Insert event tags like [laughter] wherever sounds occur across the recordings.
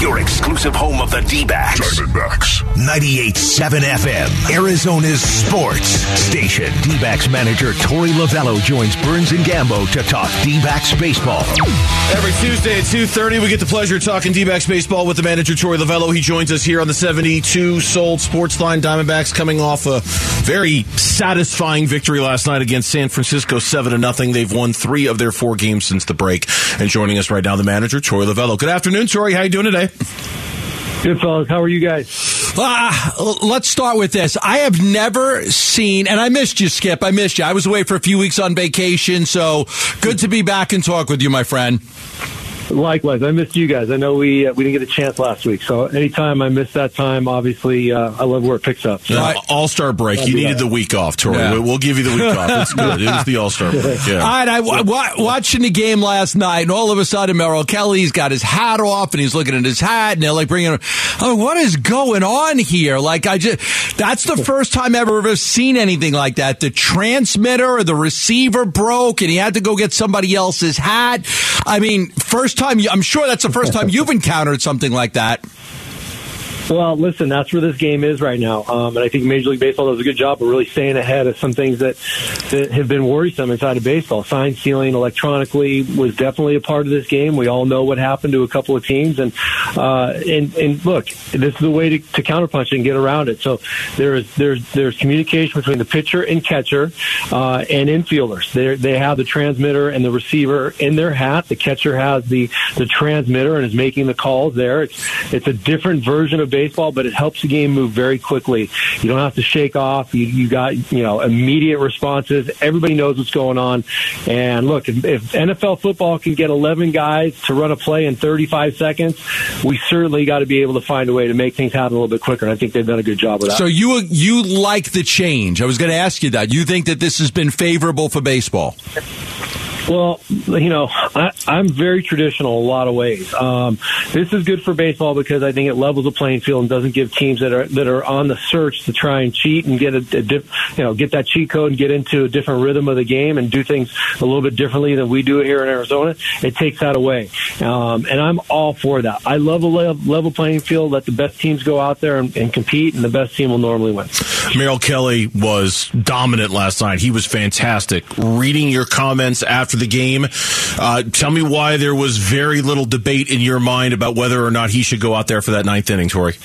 your exclusive home of the D-backs. Diamondbacks. 98.7 FM, Arizona's sports station. D-backs manager Torey Lovullo joins Burns and Gambo to talk D-backs baseball. Every Tuesday at 2.30, we get the pleasure of talking D-backs baseball with the manager, Torey Lovullo. He joins us here on the 72 Sold Sports Line. Diamondbacks coming off a very satisfying victory last night against San Francisco, 7 to nothing. They've won three of their four games since the break. And joining us right now, the manager, Torey Lovullo. Good afternoon, Torey. How are you doing today? Good fellas, how are you guys? Ah, let's start with this. I have never seen, and I missed you, Skip. I missed you. I was away for a few weeks on vacation, so good to be back and talk with you, my friend. Likewise, I missed you guys. I know we uh, we didn't get a chance last week, so anytime I miss that time, obviously uh, I love where it picks up. So. Uh, All Star break. You needed the week off, Torey. Yeah. We'll give you the week off. It's good. It was the All Star break. [laughs] Yeah. All right, I wa- wa- watching the game last night, and all of a sudden, Merrill Kelly's got his hat off, and he's looking at his hat, and they're like bringing. Him, Oh, what is going on here? Like, I just that's the first time I've ever seen anything like that. The transmitter or the receiver broke, and he had to go get somebody else's hat. I mean, first time. I'm sure that's the first time you've encountered something like that. Well, listen, that's where this game is right now, um, and I think Major League Baseball does a good job of really staying ahead of some things that, that have been worrisome inside of baseball. Sign stealing electronically was definitely a part of this game. We all know what happened to a couple of teams, and uh, and and look, this is the way to, to counterpunch and get around it. So there is there's there's communication between the pitcher and catcher uh, and infielders. They they have the transmitter and the receiver in their hat. The catcher has the the transmitter and is making the calls there. It's it's a different version of baseball, but it helps the game move very quickly. You don't have to shake off. You, you got you know immediate responses. Everybody knows what's going on. And look, if, if NFL football can get 11 guys to run a play in 35 seconds, we certainly got to be able to find a way to make things happen a little bit quicker. And I think they've done a good job with that. So you you like the change? I was going to ask you that. You think that this has been favorable for baseball? Well, you know, I, I'm very traditional a lot of ways. Um, this is good for baseball because I think it levels the playing field and doesn't give teams that are that are on the search to try and cheat and get a, a dip, you know get that cheat code and get into a different rhythm of the game and do things a little bit differently than we do here in Arizona. It takes that away, um, and I'm all for that. I love a level playing field. Let the best teams go out there and, and compete, and the best team will normally win. Merrill Kelly was dominant last night. He was fantastic. Reading your comments after the game, uh, tell me why there was very little debate in your mind about whether or not he should go out there for that ninth inning, Torey.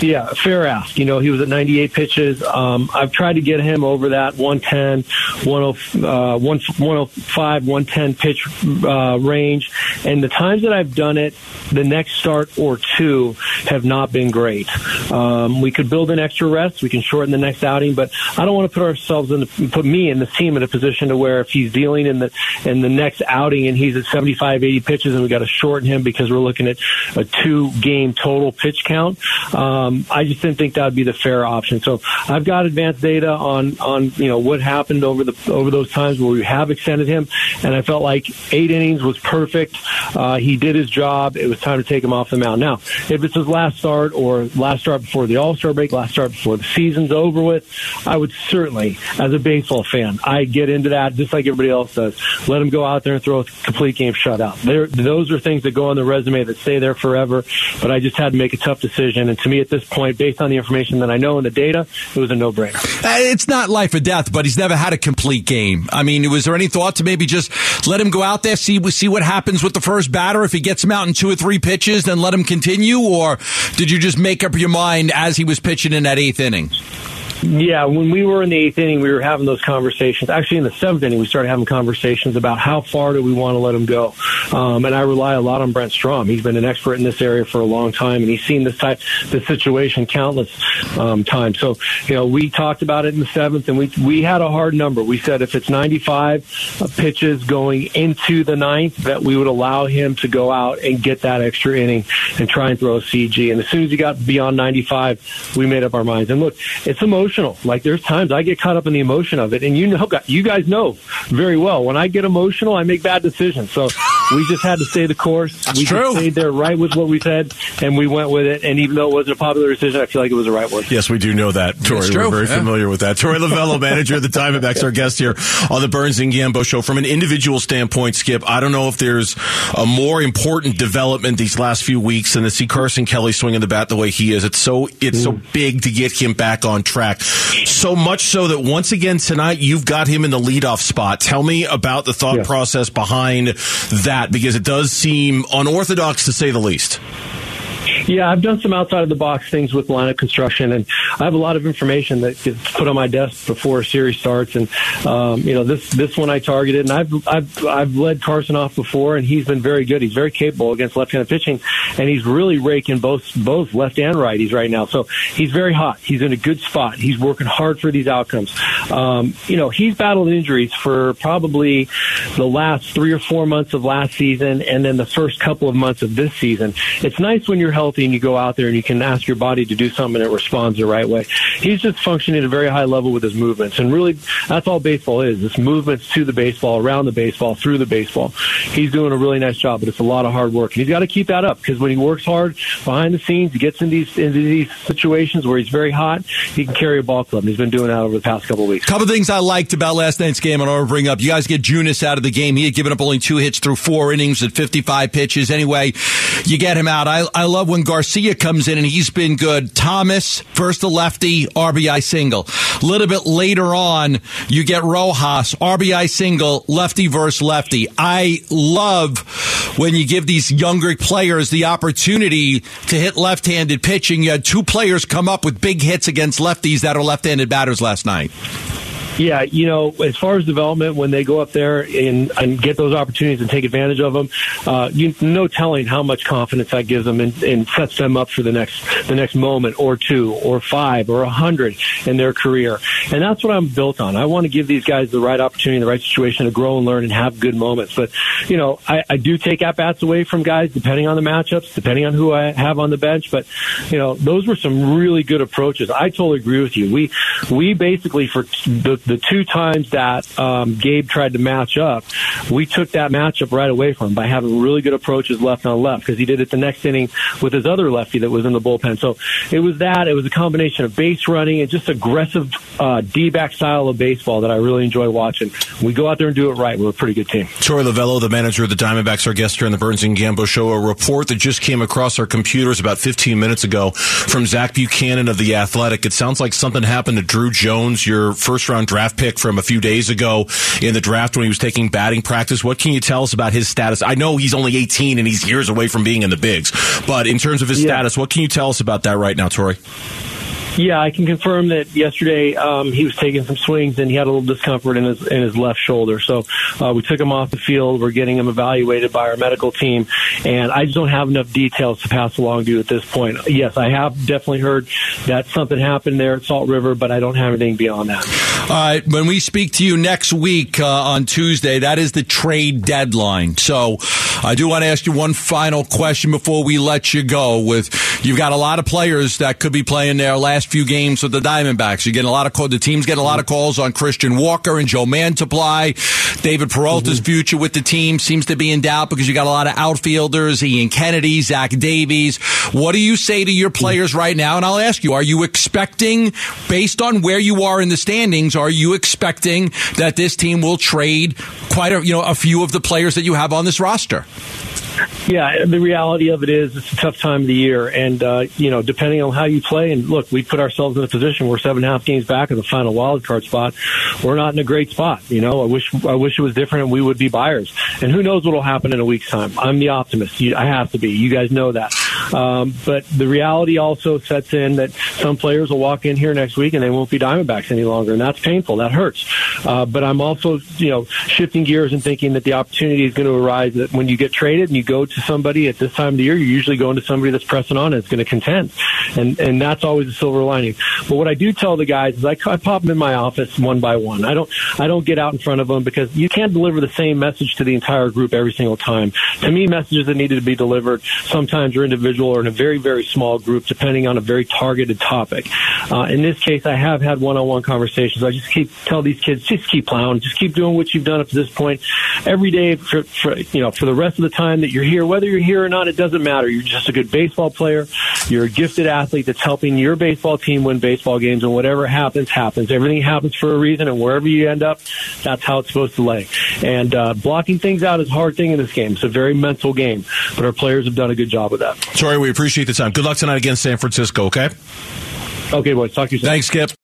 Yeah, fair ask. You know, he was at 98 pitches. Um, I've tried to get him over that 110, 10, uh, 105, 110 pitch uh, range. And the times that I've done it, the next start or two have not been great. Um, we could build an extra rest. We can shorten the next outing, but I don't want to put ourselves in, the, put me and the team in a position to where if he's dealing in the in the next outing and he's at 75, 80 pitches, and we got to shorten him because we're looking at a two game total pitch count. Um, I just didn't think that would be the fair option. So I've got advanced data on on you know what happened over the over those times where we have extended him, and I felt like eight innings was perfect. Uh, he did his job. It was time to take him off the mound. Now, if it's his last start or last start before the All Star break, last start before the season's over with, I would certainly, as a baseball fan, I get into that just like everybody else does. Let him go out there and throw a complete game shutout. There, those are things that go on the resume that stay there forever. But I just had to make a tough decision, and to me, at this point, based on the information that I know and the data, it was a no brainer. Uh, It's not life or death, but he's never had a complete game. I mean, was there any thought to maybe just let him go out there, see see what happens with the first batter? If he gets him out in two or three pitches, then let him continue, or did you just make up your mind as he was pitching in that eighth inning? Yeah, when we were in the eighth inning, we were having those conversations. Actually, in the seventh inning, we started having conversations about how far do we want to let him go. Um, and I rely a lot on Brent Strom. He's been an expert in this area for a long time, and he's seen this type, this situation countless um, times. So, you know, we talked about it in the seventh, and we we had a hard number. We said if it's 95 uh, pitches going into the ninth, that we would allow him to go out and get that extra inning and try and throw a CG. And as soon as he got beyond 95, we made up our minds. And look, it's emotional. Like there's times I get caught up in the emotion of it, and you know, you guys know very well when I get emotional, I make bad decisions. So we just had to stay the course. That's we true. just stayed there right with what we said, and we went with it. And even though it wasn't a popular decision, I feel like it was the right one. Yes, we do know that, Torey. That's We're very Yeah. familiar with that. Torey Lovullo, [laughs] manager of the Diamondbacks, our guest here on the Burns and Gambo show. From an individual standpoint, Skip, I don't know if there's a more important development these last few weeks than to see Carson Kelly swinging the bat the way he is. It's so it's so mm. big to get him back on track. So much so that once again tonight you've got him in the leadoff spot. Tell me about the thought Yeah. process behind that because it does seem unorthodox to say the least. Yeah, I've done some outside of the box things with lineup construction, and I have a lot of information that gets put on my desk before a series starts. And um, you know, this this one I targeted, and I've I've I've led Carson off before, and he's been very good. He's very capable against left-handed pitching, and he's really raking both both left and righties right now. So he's very hot. He's in a good spot. He's working hard for these outcomes. Um, you know, he's battled injuries for probably the last three or four months of last season, and then the first couple of months of this season. It's nice when you're healthy and you go out there and you can ask your body to do something and it responds the right way. He's just functioning at a very high level with his movements, and really, that's all baseball is. It's movements to the baseball, around the baseball, through the baseball. He's doing a really nice job, but it's a lot of hard work. And he's got to keep that up because when he works hard behind the scenes, he gets in these into these situations where he's very hot. He can carry a ball club. And he's been doing that over the past couple weeks. Couple things I liked about last night's game, and I want to bring up. You guys get Junis out of the game. He had given up only two hits through four innings at 55 pitches. Anyway, you get him out. I, I love when Garcia comes in, and he's been good. Thomas, first the lefty, RBI single. A little bit later on, you get Rojas, RBI single, lefty versus lefty. I love when you give these younger players the opportunity to hit left-handed pitching. You had two players come up with big hits against lefties that are left-handed batters last night. Yeah, you know, as far as development, when they go up there and, and get those opportunities and take advantage of them, uh, you no telling how much confidence that gives them and, and sets them up for the next the next moment or two or five or a hundred in their career. And that's what I'm built on. I want to give these guys the right opportunity, the right situation to grow and learn and have good moments. But you know, I, I do take at bats away from guys depending on the matchups, depending on who I have on the bench. But you know, those were some really good approaches. I totally agree with you. We we basically for the the two times that um, Gabe tried to match up, we took that matchup right away from him by having really good approaches left on left because he did it the next inning with his other lefty that was in the bullpen. So it was that. It was a combination of base running and just aggressive uh, D-back style of baseball that I really enjoy watching. We go out there and do it right. We're a pretty good team. Troy Lovullo, the manager of the Diamondbacks, our guest here on the Burns and Gambo show. A report that just came across our computers about 15 minutes ago from Zach Buchanan of The Athletic. It sounds like something happened to Drew Jones, your first round draft pick from a few days ago in the draft when he was taking batting practice. What can you tell us about his status? I know he's only 18 and he's years away from being in the bigs, but in terms of his Yeah. status, what can you tell us about that right now, Torey? Yeah, I can confirm that yesterday um, he was taking some swings and he had a little discomfort in his in his left shoulder. So uh, we took him off the field. We're getting him evaluated by our medical team, and I just don't have enough details to pass along to you at this point. Yes, I have definitely heard that something happened there at Salt River, but I don't have anything beyond that. All right, when we speak to you next week uh, on Tuesday, that is the trade deadline. So I do want to ask you one final question before we let you go. With you've got a lot of players that could be playing their last few games with the Diamondbacks. You're getting a lot of call, the team's getting a lot of calls on Christian Walker and Joe Mantiply. David Peralta's mm-hmm. future with the team seems to be in doubt because you got a lot of outfielders, Ian Kennedy, Zach Davies. What do you say to your players mm. right now? And I'll ask you, are you expecting, based on where you are in the standings, are you expecting that this team will trade quite a, you know, a few of the players that you have on this roster? Yeah, the reality of it is it's a tough time of the year, and uh, you know, depending on how you play, and look, we put ourselves in a position where seven and a half games back of the final wild card spot. We're not in a great spot. You know, I wish I wish it was different, and we would be buyers. And who knows what will happen in a week's time? I'm the optimist. You, I have to be. You guys know that. Um, but the reality also sets in that some players will walk in here next week and they won't be Diamondbacks any longer, and that's painful. That hurts. Uh, but I'm also, you know, shifting gears and thinking that the opportunity is going to arise that when you get traded and you go to somebody at this time of the year, you're usually going to somebody that's pressing on and is going to contend, and and that's always a silver lining. But what I do tell the guys is I, I pop them in my office one by one. I don't I don't get out in front of them because you can't deliver the same message to the entire group every single time. To me, messages that needed to be delivered sometimes are individual individual or in a very, very small group, depending on a very targeted topic. Uh, in this case, I have had one-on-one conversations. I just keep tell these kids, just keep plowing, just keep doing what you've done up to this point. Every day, for, for you know, for the rest of the time that you're here, whether you're here or not, it doesn't matter. You're just a good baseball player. You're a gifted athlete that's helping your baseball team win baseball games, and whatever happens, happens. Everything happens for a reason, and wherever you end up, that's how it's supposed to lay. And uh, blocking things out is a hard thing in this game. It's a very mental game, but our players have done a good job with that. Sorry, we appreciate the time. Good luck tonight against San Francisco, okay? Okay, boys. Talk to you soon. Thanks, Skip.